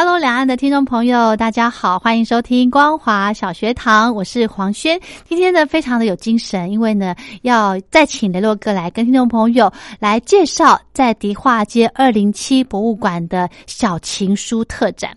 Hello，两岸的听众朋友，大家好，欢迎收听光华小学堂，我是黄轩。今天呢，非常的有精神，因为呢，要再请雷洛哥来跟听众朋友来介绍在迪化街二零七博物馆的小情书特展。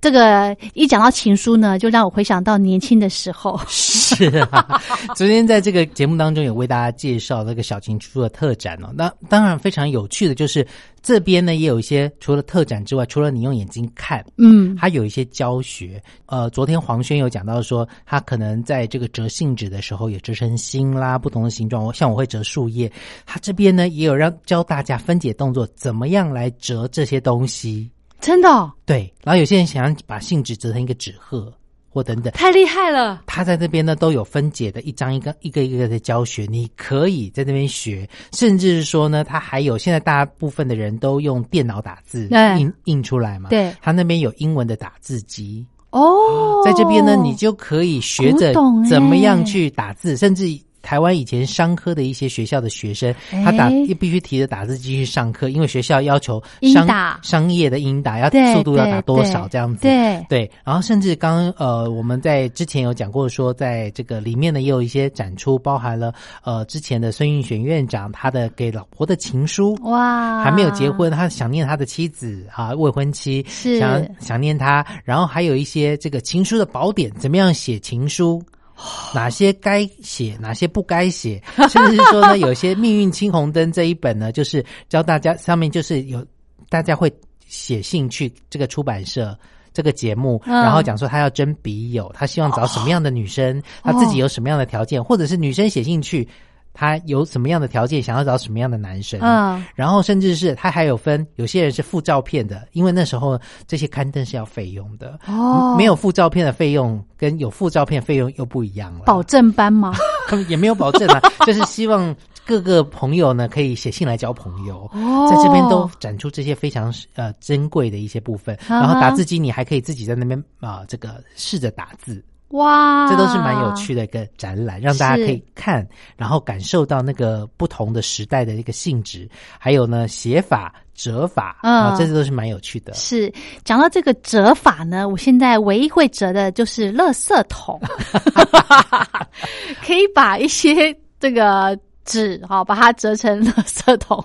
这个一讲到情书呢，就让我回想到年轻的时候。是啊，昨天在这个节目当中有为大家介绍那个小情书的特展哦。那当然非常有趣的就是这边呢也有一些除了特展之外，除了你用眼睛看，嗯，还有一些教学。呃，昨天黄轩有讲到说，他可能在这个折信纸的时候也折成心啦，不同的形状。像我会折树叶，他这边呢也有让教大家分解动作，怎么样来折这些东西。真的？对，然后有些人想要把信纸折成一个纸鹤或等等，太厉害了。他在这边呢都有分解的一张一个一个一个的教学，你可以在这边学，甚至是说呢，他还有现在大部分的人都用电脑打字印印出来嘛，对，他那边有英文的打字机。哦，在这边呢，你就可以学着怎么样去打字，甚至。台湾以前商科的一些学校的学生，他打必须提着打字机去上课，因为学校要求商商业的英打要速度要打多少这样子。对对，然后甚至刚呃我们在之前有讲过说，在这个里面呢也有一些展出，包含了呃之前的孙运璇院长他的给老婆的情书哇，还没有结婚，他想念他的妻子啊未婚妻，是想想念他，然后还有一些这个情书的宝典，怎么样写情书。哪些该写，哪些不该写，甚至是说呢，有些《命运青红灯》这一本呢，就是教大家上面就是有大家会写信去这个出版社这个节目，然后讲说他要征笔友，他希望找什么样的女生，他自己有什么样的条件，或者是女生写信去。他有什么样的条件，想要找什么样的男生？嗯，然后甚至是他还有分，有些人是附照片的，因为那时候这些刊登是要费用的哦。没有附照片的费用跟有附照片费用又不一样了。保证班吗？也没有保证啊，就是希望各个朋友呢可以写信来交朋友。哦，在这边都展出这些非常呃珍贵的一些部分，然后打字机你还可以自己在那边啊这个试着打字。哇，这都是蛮有趣的一个展览，让大家可以看，然后感受到那个不同的时代的一个性质，还有呢写法、折法，啊，这些都是蛮有趣的。是讲到这个折法呢，我现在唯一会折的就是垃圾桶，可以把一些这个纸哈，把它折成垃圾桶。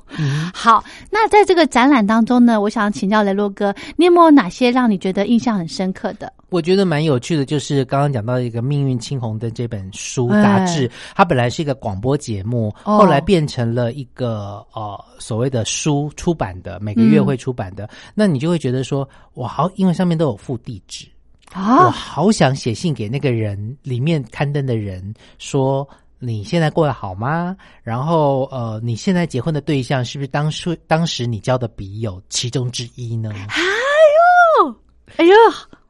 好，那在这个展览当中呢，我想请教雷洛哥，你有没有哪些让你觉得印象很深刻的？我觉得蛮有趣的，就是刚刚讲到一个《命运青红灯》这本书杂志，它本来是一个广播节目，后来变成了一个呃所谓的书出版的，每个月会出版的。那你就会觉得说，我好，因为上面都有附地址啊，我好想写信给那个人，里面刊登的人说你现在过得好吗？然后呃，你现在结婚的对象是不是当初当时你交的笔友其中之一呢？哎呦，哎呦！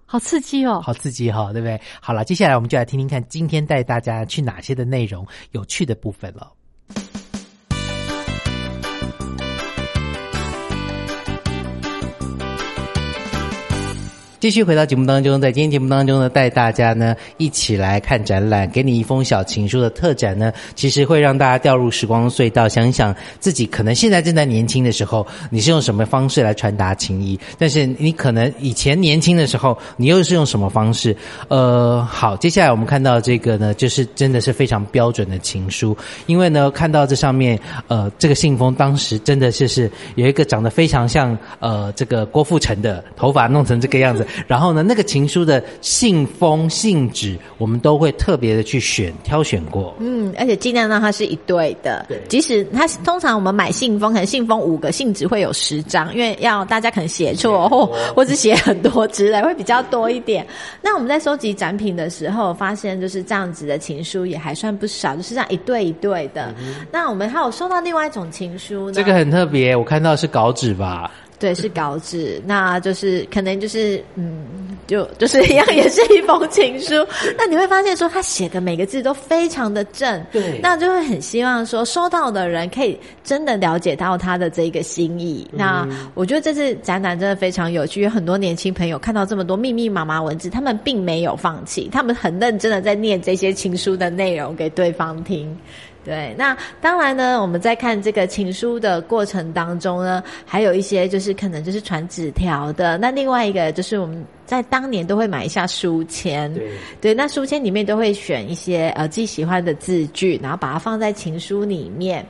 好刺激哦！好刺激哈，对不对？好了，接下来我们就来听听看，今天带大家去哪些的内容，有趣的部分了。继续回到节目当中，在今天节目当中呢，带大家呢一起来看展览，给你一封小情书的特展呢，其实会让大家掉入时光隧道，想一想自己可能现在正在年轻的时候，你是用什么方式来传达情谊？但是你可能以前年轻的时候，你又是用什么方式？呃，好，接下来我们看到这个呢，就是真的是非常标准的情书，因为呢，看到这上面，呃，这个信封当时真的就是有一个长得非常像呃这个郭富城的头发弄成这个样子。然后呢，那个情书的信封、信纸，我们都会特别的去选挑选过。嗯，而且尽量让它是一对的。对即使它通常我们买信封，可能信封五个，信纸会有十张，因为要大家可能写错或 或者写很多之类，会比较多一点。那我们在收集展品的时候，发现就是这样子的情书也还算不少，就是这样一对一对的。那我们还有收到另外一种情书呢，这个很特别，我看到是稿纸吧？对，是稿纸，那就是可能就是嗯，就就是一样，也是一封情书。那你会发现说，他写的每个字都非常的正，对那就会很希望说，收到的人可以真的了解到他的这个心意。那我觉得这次展览真的非常有趣，有很多年轻朋友看到这么多密密麻麻文字，他们并没有放弃，他们很认真的在念这些情书的内容给对方听。对，那当然呢，我们在看这个情书的过程当中呢，还有一些就是可能就是传纸条的。那另外一个就是我们在当年都会买一下书签，对对，那书签里面都会选一些呃自己喜欢的字句，然后把它放在情书里面。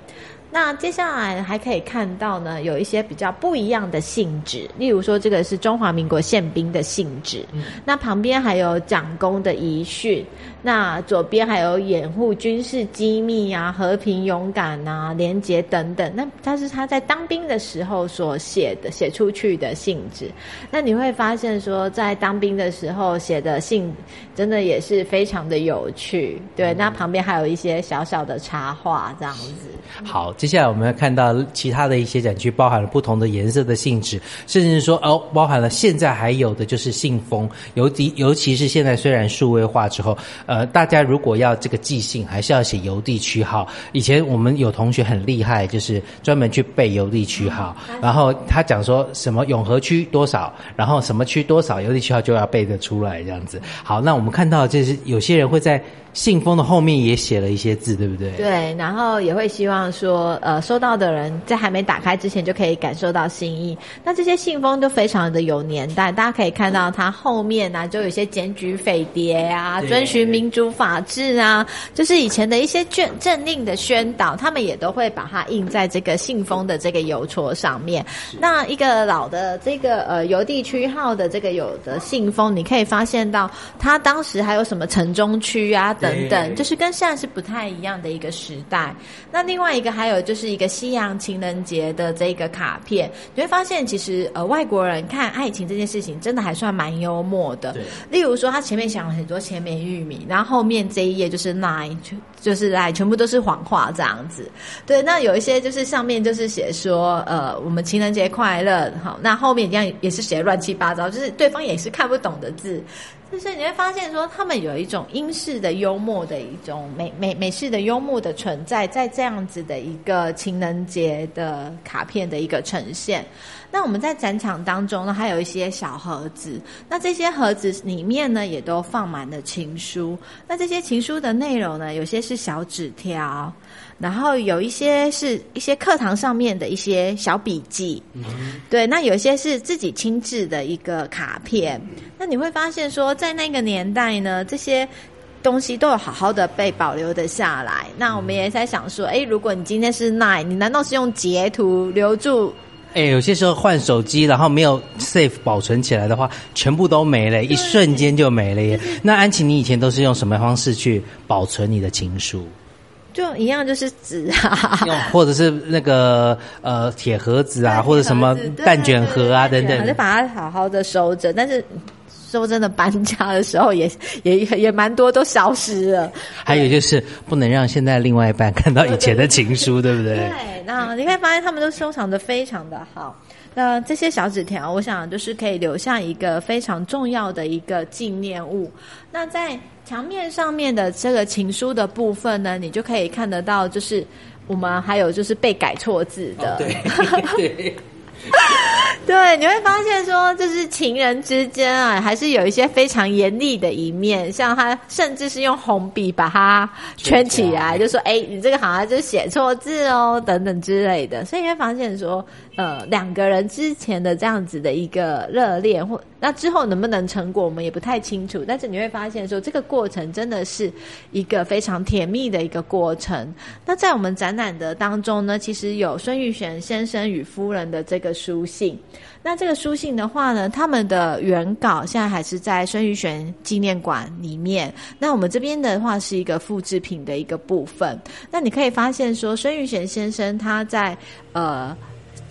那接下来还可以看到呢，有一些比较不一样的性质，例如说这个是中华民国宪兵的信纸，那旁边还有蒋公的遗训，那左边还有掩护军事机密啊、和平、勇敢啊、廉洁等等。那他是他在当兵的时候所写的、写出去的性质。那你会发现说，在当兵的时候写的信，真的也是非常的有趣。对，那旁边还有一些小小的插画这样子。好，接下来我们要看到其他的一些展区，包含了不同的颜色的信纸，甚至是说哦，包含了现在还有的就是信封，尤其尤其是现在虽然数位化之后，呃，大家如果要这个寄信，还是要写邮递区号。以前我们有同学很厉害，就是专门去背邮递区号，然后他讲说什么永和区多少，然后什么区多少，邮递区号就要背得出来这样子。好，那我们看到就是有些人会在信封的后面也写了一些字，对不对？对，然后也会希望说，呃，收到的人在还没打开之前就可以感受到心意。那这些信封都非常的有年代，大家可以看到它后面呢、就有一些检举匪谍啊，遵循民主法治啊，就是以前的一些卷政令的宣导，他们也都会把它印在这个信封的这个邮戳上面。那一个老的这个呃邮地区号的这个有的信封，你可以发现到它当时还有什么城中区啊等等，就是跟现在是不太一样的一个时代。那另外一个还有就是一个西洋情人节的这个卡片，你会发现其实呃外国人看爱情这件事情真的还算蛮幽默的。对例如说他前面想了很多甜面玉米，然后后面这一页就是就就是来全部都是谎话这样子。对，那有一些就是上面就是写说呃我们情人节快乐，好，那后面一样也是写乱七八糟，就是对方也是看不懂的字。就是你会发现说，他们有一种英式的幽默的一种美美美式的幽默的存在，在这样子的一个情人节的卡片的一个呈现。那我们在展场当中呢，还有一些小盒子，那这些盒子里面呢，也都放满了情书。那这些情书的内容呢，有些是小纸条，然后有一些是一些课堂上面的一些小笔记，对，那有些是自己亲自的一个卡片。那你会发现说，在那个年代呢，这些东西都有好好的被保留的下来。那我们也在想说，哎，如果你今天是 Nine，你难道是用截图留住？哎，有些时候换手机，然后没有 save 保存起来的话，全部都没了，一瞬间就没了耶。那安琪，你以前都是用什么方式去保存你的情书？就一样就是纸啊，用或者是那个呃铁盒子啊，或者什么蛋卷盒啊等等就等。把它好好的收着。但是说真的，搬家的时候也也也蛮多都消失了。还有就是不能让现在另外一半看到以前的情书，对不对？对，那你可以发现他们都收藏的非常的好。那这些小纸条，我想就是可以留下一个非常重要的一个纪念物。那在墙面上面的这个情书的部分呢，你就可以看得到，就是我们还有就是被改错字的。对 对，对，你会发现说，就是情人之间啊，还是有一些非常严厉的一面，像他甚至是用红笔把它圈起来，就说：“哎，你这个好像就是写错字哦，等等之类的。”所以你会发现说，呃两个人之前的这样子的一个热恋，或那之后能不能成果，我们也不太清楚。但是你会发现说，这个过程真的是一个非常甜蜜的一个过程。那在我们展览的当中呢，其实有孙玉璇先生与夫人的这个书信。那这个书信的话呢，他们的原稿现在还是在孙玉璇纪念馆里面。那我们这边的话是一个复制品的一个部分。那你可以发现说，孙玉璇先生他在呃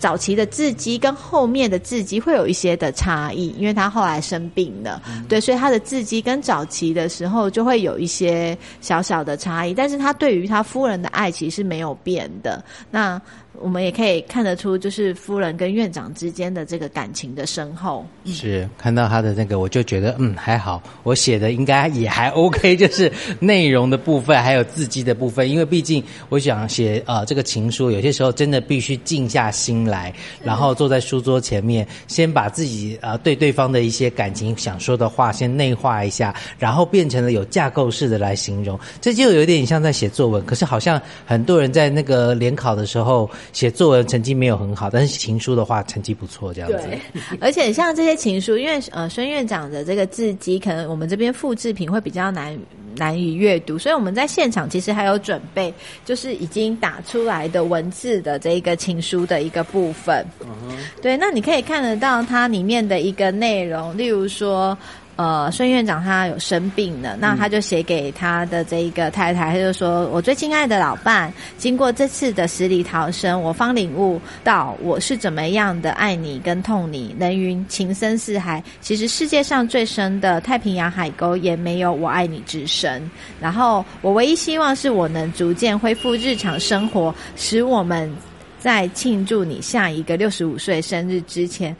早期的字迹跟后面的字迹会有一些的差异，因为他后来生病了，对，所以他的字迹跟早期的时候就会有一些小小的差异。但是他对于他夫人的爱其实是没有变的。那我们也可以看得出，就是夫人跟院长之间的这个感情的深厚。是看到他的那个，我就觉得嗯还好，我写的应该也还 OK，就是内容的部分还有字迹的部分，因为毕竟我想写呃这个情书，有些时候真的必须静下心来，然后坐在书桌前面，先把自己呃对对方的一些感情想说的话先内化一下，然后变成了有架构式的来形容，这就有点像在写作文。可是好像很多人在那个联考的时候。写作文成绩没有很好，但是情书的话成绩不错，这样子。对，而且像这些情书，因为呃孙院长的这个字迹，可能我们这边复制品会比较难难以阅读，所以我们在现场其实还有准备，就是已经打出来的文字的这一个情书的一个部分。嗯对，那你可以看得到它里面的一个内容，例如说。呃，孙院长他有生病了，那他就写给他的这一个太太，他就说：“我最亲爱的老伴，经过这次的死里逃生，我方领悟到我是怎么样的爱你跟痛你。人云情深似海，其实世界上最深的太平洋海沟也没有我爱你之深。然后我唯一希望是我能逐渐恢复日常生活，使我们在庆祝你下一个六十五岁生日之前，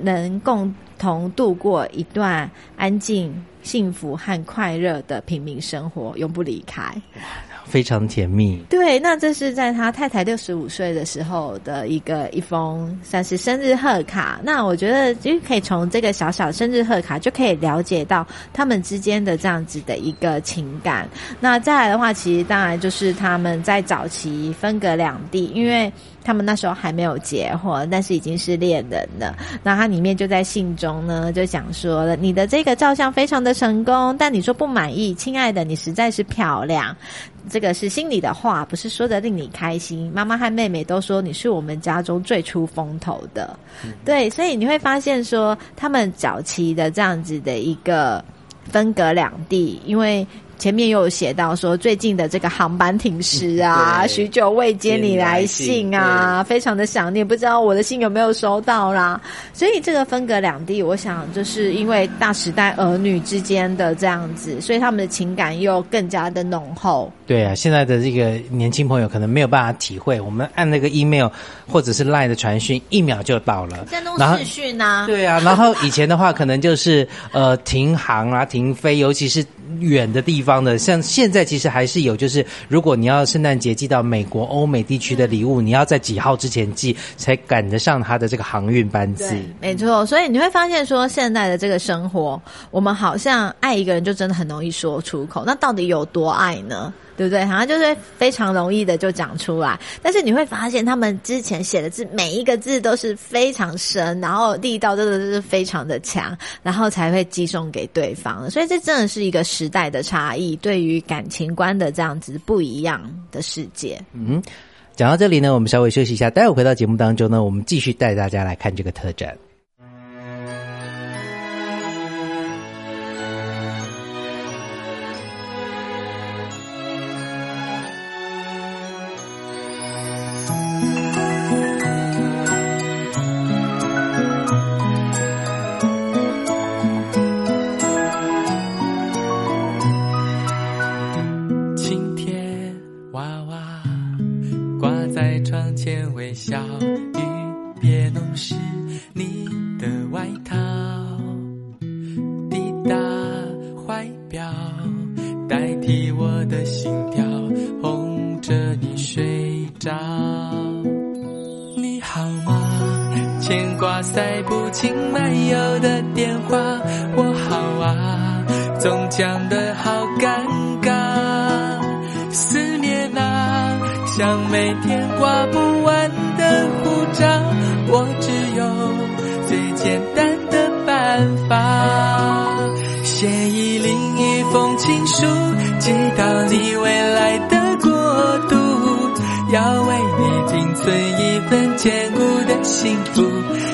能共。”同度过一段安静、幸福和快乐的平民生活，永不离开。非常甜蜜。对，那这是在他太太六十五岁的时候的一个一封算是生日贺卡。那我觉得就可以从这个小小生日贺卡就可以了解到他们之间的这样子的一个情感。那再来的话，其实当然就是他们在早期分隔两地，因为他们那时候还没有结婚，但是已经是恋人了。那他里面就在信中呢，就讲说了：“你的这个照相非常的成功，但你说不满意，亲爱的，你实在是漂亮。”这个是心里的话，不是说的令你开心。妈妈和妹妹都说你是我们家中最出风头的，对，所以你会发现说他们早期的这样子的一个分隔两地，因为。前面又有写到说，最近的这个航班停驶啊，许久未接你来信啊，非常的想念，不知道我的信有没有收到啦。所以这个分隔两地，我想就是因为大时代儿女之间的这样子，所以他们的情感又更加的浓厚。对啊，现在的这个年轻朋友可能没有办法体会，我们按那个 email 或者是 line 的传讯，一秒就到了。在弄视讯啊？对啊，然后以前的话，可能就是呃停航啊、停飞，尤其是。远的地方的，像现在其实还是有，就是如果你要圣诞节寄到美国、欧美地区的礼物，你要在几号之前寄，才赶得上它的这个航运班次。没错，所以你会发现说，现在的这个生活，我们好像爱一个人就真的很容易说出口，那到底有多爱呢？对不对？好像就是非常容易的就讲出来，但是你会发现他们之前写的字每一个字都是非常深，然后力道真的是非常的强，然后才会寄送给对方。所以这真的是一个时代的差异，对于感情观的这样子不一样的世界。嗯，讲到这里呢，我们稍微休息一下，待会回到节目当中呢，我们继续带大家来看这个特展。牵挂塞不进漫游的电话，我好啊，总讲得好尴尬。思念啊，像每天挂不完的护照，我只有最简单的办法，写一另一封情书，寄到你未来的国度，要为。存一份坚固的幸福，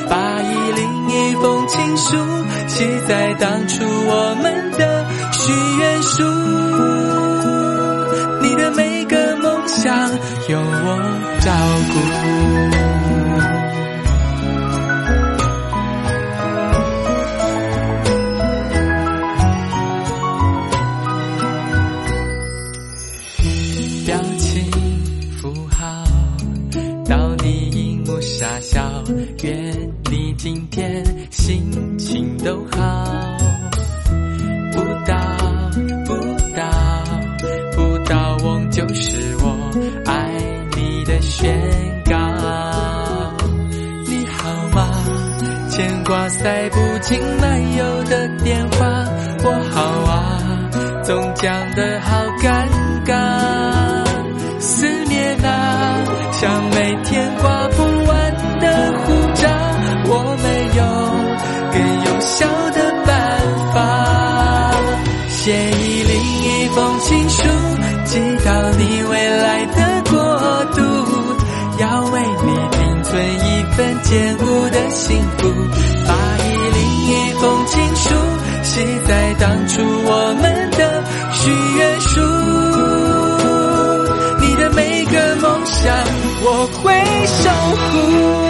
把一另一封情书写在当初我们的许愿书，你的每个梦想有我照顾。今天心情都好。不到不到不到翁就是我爱你的宣告。你好吗？牵挂塞不进漫游的电话，我好啊，总讲得好感有的办法，写一另一封情书，寄到你未来的国度，要为你订存一份坚固的幸福，把一另一封情书写在当初我们的许愿书。你的每个梦想，我会守护。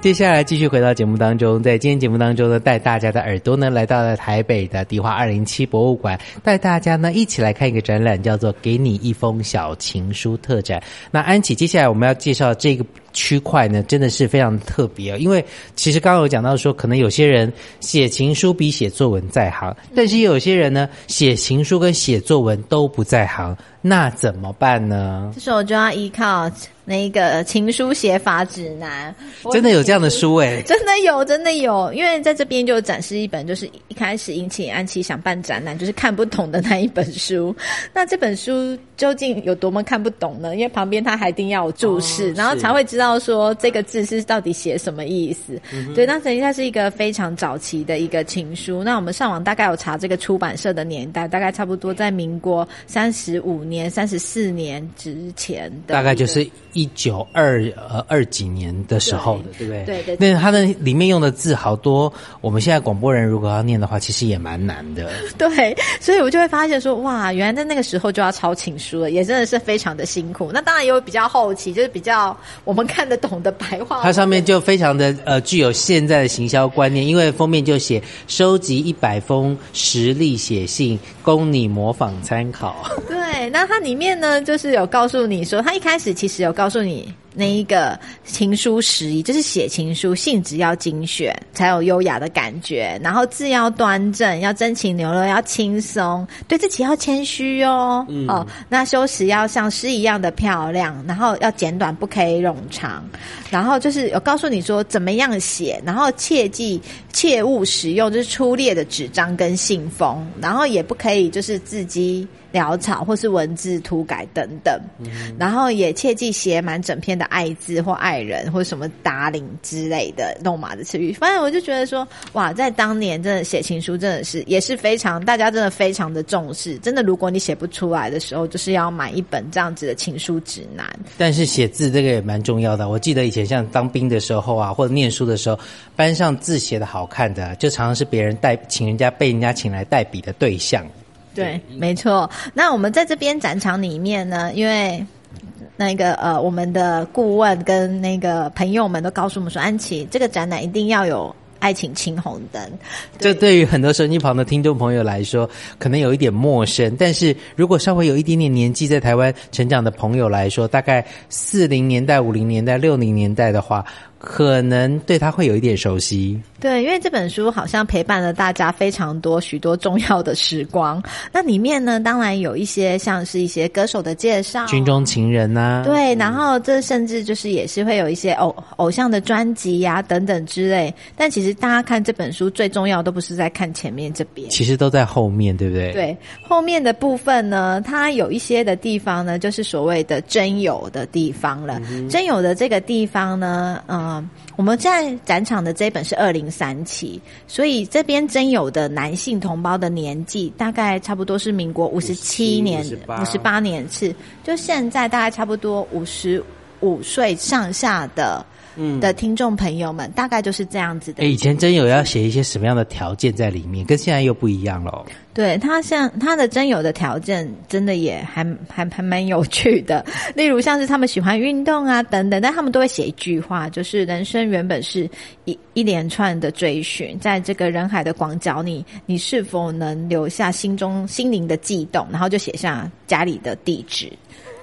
接下来继续回到节目当中，在今天节目当中呢，带大家的耳朵呢来到了台北的迪化二零七博物馆，带大家呢一起来看一个展览，叫做《给你一封小情书》特展。那安琪，接下来我们要介绍这个区块呢，真的是非常特别哦，因为其实刚刚有讲到说，可能有些人写情书比写作文在行，但是也有些人呢，写情书跟写作文都不在行，那怎么办呢？这时候就要依靠那个情书写法指南，真的有这样的书诶、真的有，真的有，因为在这边就展示一本，就是一开始引起安琪想办展览，就是看不懂的那一本书。那这本书究竟有多么看不懂呢？因为旁边他还一定要有注释，哦然后才会知道说这个字是到底写什么意思。嗯对，那等于它是一个非常早期的一个情书。那我们上网大概有查这个出版社的年代，大概差不多在民国三十五年、三十四年之前的，大概就是一九二呃二几年的时候的，对不对？对对对那它的里面用的字好多，我们现在广播人如果要念的话，其实也蛮难的。对，所以我就会发现说，哇，原来在那个时候就要抄情书了，也真的是非常的辛苦。那当然也有比较后期，就是比较我们看得懂的白话。它上面就非常的呃具有现在的行销观念，因为封面就写收集一百封实力写信，供你模仿参考。对，那它里面呢，就是有告诉你说，它一开始其实有告诉你那一个情书时宜，就是写情书性质要精选，才有优雅的感觉，然后字要端正，要真情流露，要轻松，对自己要谦虚哦。哦，那修辞要像诗一样的漂亮，然后要简短，不可以冗长，然后就是有告诉你说怎么样写，然后切记切勿使用就是粗劣的纸张跟信封，然后也不可以就是字迹潦草或是文字涂改等等，然后也切忌写满整篇的爱字或爱人或什么达领之类的肉麻的词语。反正我就觉得说，哇，在当年真的写情书真的是也是非常大家真的非常的重视。真的，如果你写不出来的时候，就是要买一本这样子的情书指南。但是写字这个也蛮重要的。我记得以前像当兵的时候啊，或者念书的时候，班上字写的好看的，就常常是别人代请人家被人家请来代笔的对象。对，没错。那我们在这边展场里面呢，因为那个呃，我们的顾问跟那个朋友们都告诉我们说，安琪这个展览一定要有爱情青红灯。这对于很多收音机旁的听众朋友来说，可能有一点陌生。但是如果稍微有一点点年纪，在台湾成长的朋友来说，大概四零年代、五零年代、六零年代的话，可能对他会有一点熟悉。对，因为这本书好像陪伴了大家非常多许多重要的时光。那里面呢，当然有一些像是一些歌手的介绍，军中情人呐、对，然后这甚至就是也是会有一些偶偶像的专辑呀、等等之类。但其实大家看这本书最重要都不是在看前面这边，其实都在后面，对不对？。对，后面的部分呢，它有一些的地方呢，就是所谓的真有的地方了。真有的这个地方呢，呃，我们在展场的这本是二零三期，所以这边真有的男性同胞的年纪大概差不多是民国五十七年、58五十八年次，就现在大概差不多五十五岁上下的。的听众朋友们，大概就是这样子的哎，以前真有要写一些什么样的条件在里面，跟现在又不一样了。对他像他的真有的条件，真的也还还还蛮有趣的。例如像是他们喜欢运动啊等等，但他们都会写一句话，就是人生原本是一一连串的追寻，在这个人海的广角里，你是否能留下心中心灵的悸动？然后就写下家里的地址。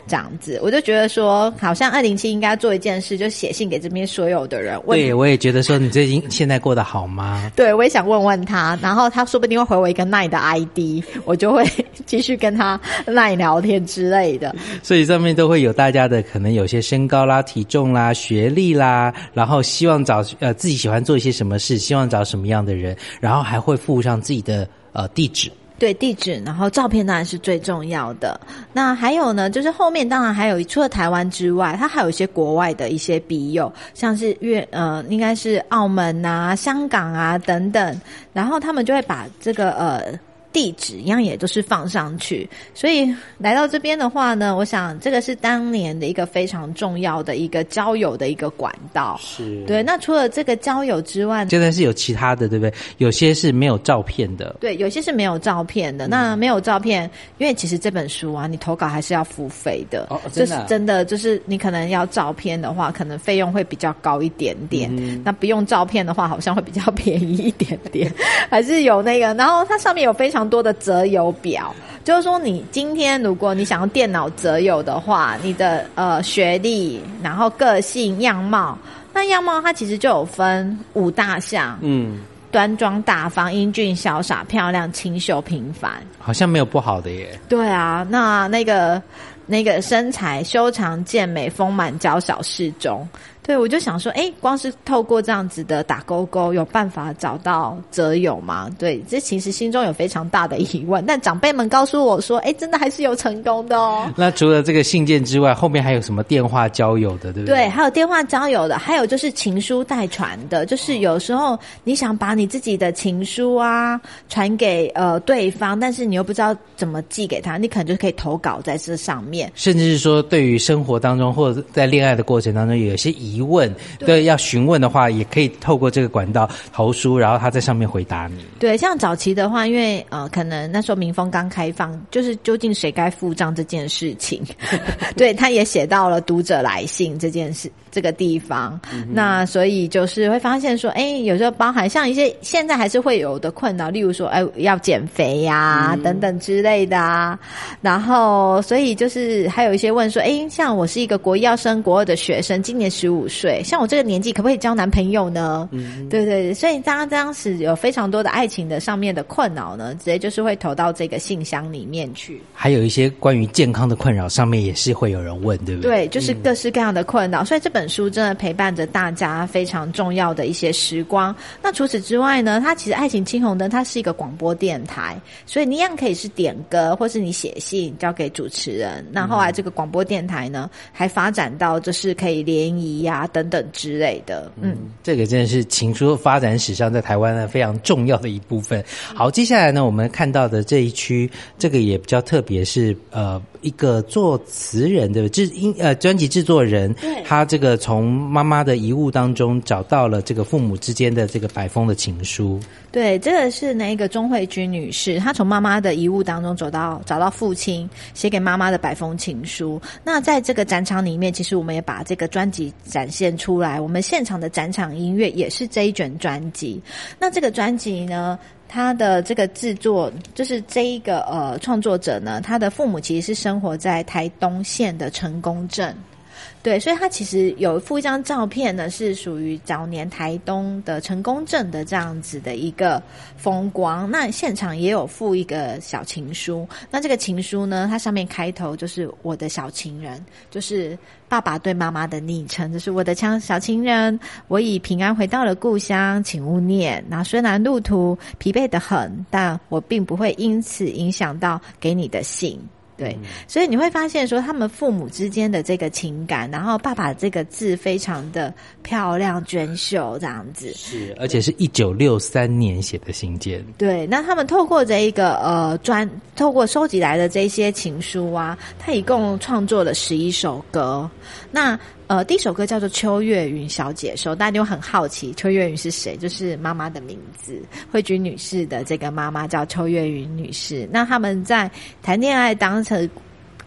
这样子，我就觉得说，好像二零七应该做一件事，就写信给这边所有的人，问对，我也觉得说你最近现在过得好吗？对，我也想问问他，然后他说不定会回我一个奈的 ID，我就会继续跟他奈聊天之类的。所以上面都会有大家的可能有些身高啦、体重啦、学历啦，然后希望找呃自己喜欢做一些什么事，希望找什么样的人，然后还会附上自己的呃地址。对地址，然后照片当然是最重要的。那还有呢，就是后面当然还有除了台湾之外，它还有一些国外的一些笔友，像是粤呃，应该是澳门啊、香港啊等等，然后他们就会把这个呃。地址一样也都是放上去，所以来到这边的话呢，我想这个是当年的一个非常重要的一个交友的一个管道。是对，那除了这个交友之外，现在是有其他的，对不对？有些是没有照片的。对，有些是没有照片的。那没有照片，因为其实这本书啊，你投稿还是要付费的。哦这真的啊是真的，就是你可能要照片的话，可能费用会比较高一点点。嗯那不用照片的话，好像会比较便宜一点点，还是有那个。然后它上面有非常多的择友表，就是说你今天如果你想要电脑择友的话，你的呃学历，然后个性、样貌。那样貌它其实就有分五大项，嗯，端庄大方、英俊潇洒、漂亮、清秀平凡。好像没有不好的耶。对啊，那那个那个身材修长健美、丰满娇小适中。对，我就想说，哎，光是透过这样子的打勾勾，有办法找到择友吗？对，这其实心中有非常大的疑问。但长辈们告诉我说，哎，真的还是有成功的哦。那除了这个信件之外，后面还有什么电话交友的，对不对，对？还有电话交友的，还有就是情书代传的，就是有时候你想把你自己的情书啊传给呃对方，但是你又不知道怎么寄给他，你可能就可以投稿在这上面。甚至是说，对于生活当中或者在恋爱的过程当中，有一些疑问，对，要询问的话，也可以透过这个管道投书，然后他在上面回答你。对，像早期的话，因为呃，可能那时候民风刚开放，就是究竟谁该付账这件事情，对，他也写到了读者来信这件事这个地方。那所以就是会发现说，哎，有时候包含像一些现在还是会有的困扰，例如说，哎，要减肥呀、等等之类的啊。然后，所以就是还有一些问说，哎，像我是一个国一要升国二的学生，今年十五五岁，像我这个年纪，可不可以交男朋友呢？嗯，对对，所以当当时有非常多的爱情的上面的困扰呢，直接就是会投到这个信箱里面去。还有一些关于健康的困扰，上面也是会有人问，对不对？对，就是各式各样的困扰，所以这本书真的陪伴着大家非常重要的一些时光。那除此之外呢，它其实爱情青红灯它是一个广播电台，所以你一样可以是点歌，或是你写信交给主持人。那后来这个广播电台呢，还发展到就是可以联谊呀等等之类的。嗯，这个真的是情书发展史上在台湾呢非常重要的一部分。好，接下来呢，我们看到的这一区，这个也比较特别，是呃一个作词人的制音呃专辑制作人，他这个从妈妈的遗物当中找到了这个父母之间的这个百封的情书。对，这个是那个钟慧君女士，她从妈妈的遗物当中走到找到父亲写给妈妈的百封情书。那在这个展场里面，其实我们也把这个专辑展现出来。我们现场的展场音乐也是这一卷专辑。那这个专辑呢，它的这个制作就是这一个呃创作者呢，他的父母其实是生活在台东县的成功镇。对，所以他其实有附一张照片呢，是属于早年台东的成功镇的这样子的一个风光。那现场也有附一个小情书，那这个情书呢，它上面开头就是我的小情人，就是爸爸对妈妈的昵称，就是我的枪小情人，我已平安回到了故乡，请勿念。那虽然路途疲惫的很，但我并不会因此影响到给你的信。对，所以你会发现说，他们父母之间的这个情感，然后爸爸这个字非常的漂亮娟秀，这样子是，而且是一九六三年写的信件。对，那他们透过这一个呃专，透过收集来的这些情书啊，他一共创作了十一首歌。那呃，第一首歌叫做《秋月云小姐》，时候大家就很好奇，秋月云是谁？就是妈妈的名字，慧君女士的这个妈妈叫秋月云女士。那他们在谈恋爱当成。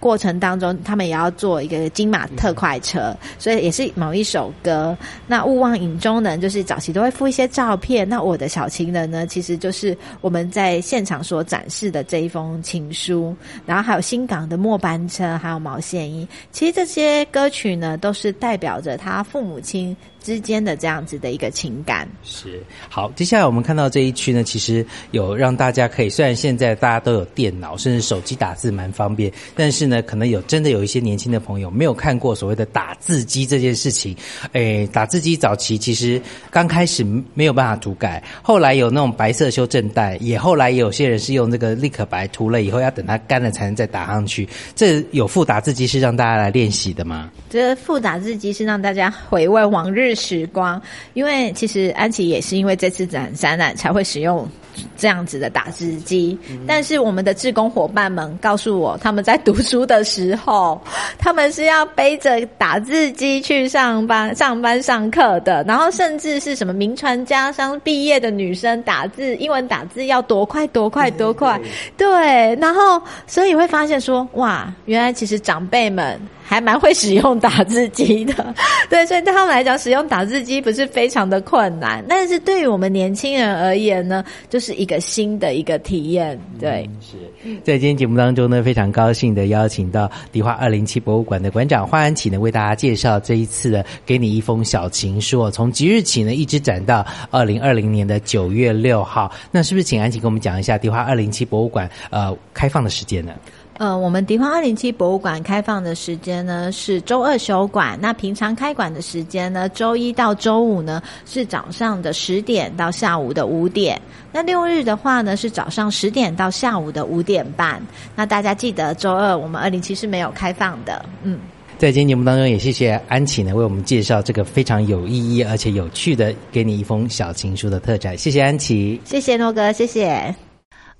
过程当中，他们也要做一个金马特快车，所以也是某一首歌。那勿忘影中人，就是早期都会附一些照片。那我的小情人呢，其实就是我们在现场所展示的这一封情书。然后还有新港的末班车，还有毛线衣。其实这些歌曲呢，都是代表着他父母亲。之间的这样子的一个情感是好。接下来我们看到这一区呢，其实有让大家可以，虽然现在大家都有电脑，甚至手机打字蛮方便，但是呢，可能有真的有一些年轻的朋友没有看过所谓的打字机这件事情。诶，打字机早期其实刚开始没有办法涂改，后来有那种白色修正带，也后来有些人是用这个立可白涂了以后，要等它干了才能再打上去。这有副打字机是让大家来练习的吗？这副打字机是让大家回味往日。时光，因为其实安琪也是因为这次展展览才会使用这样子的打字机，但是我们的志工伙伴们告诉我，他们在读书的时候，他们是要背着打字机去上班、上班上课的，然后甚至是什么名传家商毕业的女生打字，英文打字要多快多快多快，对，然后所以会发现说，哇，原来其实长辈们。还蛮会使用打字机的，对，所以对他们来讲，使用打字机不是非常的困难。但是对于我们年轻人而言呢，就是是一个新的一个体验。对，是在今天节目当中呢，非常高兴的邀请到迪化二零七博物馆的馆长花安琪呢，为大家介绍这一次的给你一封小情书。从即日起呢，一直展到二零二零年的九月六号。那是不是请安琪跟我们讲一下迪化二零七博物馆呃开放的时间呢？呃，我们迪化二零七博物馆开放的时间呢是周二休馆，那平常开馆的时间呢，周一到周五呢是早上的十点到下午的五点，那六日的话呢是早上十点到下午的五点半。那大家记得周二我们二零七是没有开放的。嗯，在今天节目当中也谢谢安琪呢为我们介绍这个非常有意义而且有趣的给你一封小情书的特展，谢谢安琪，谢谢诺哥，谢谢。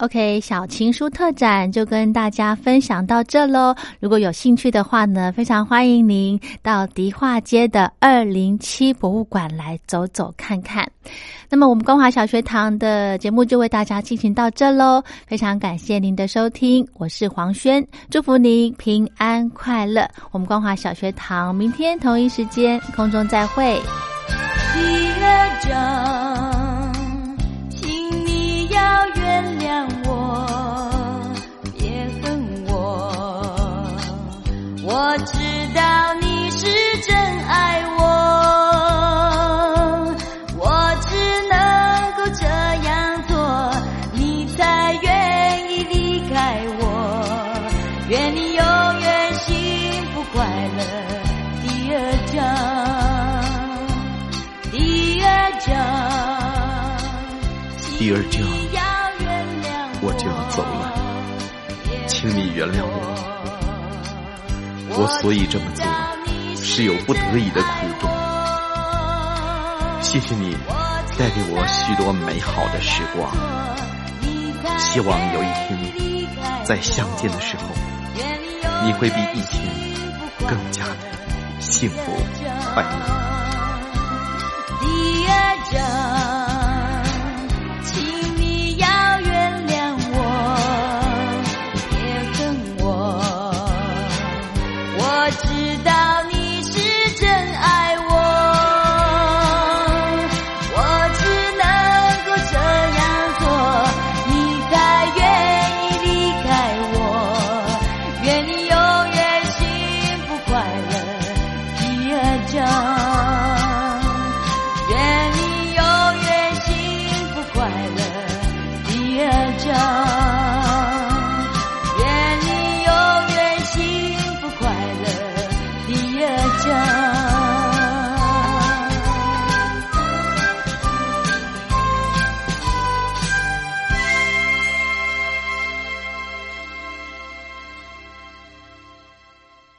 OK，小情书特展就跟大家分享到这喽。如果有兴趣的话呢，非常欢迎您到迪化街的二零七博物馆来走走看看。那么，我们光华小学堂的节目就为大家进行到这喽。非常感谢您的收听，我是黄轩，祝福您平安快乐。我们光华小学堂明天同一时间空中再会。我知道所以这么做，是有不得已的苦衷。谢谢你带给我许多美好的时光，希望有一天在相见的时候，你会比以前更加的幸福快乐。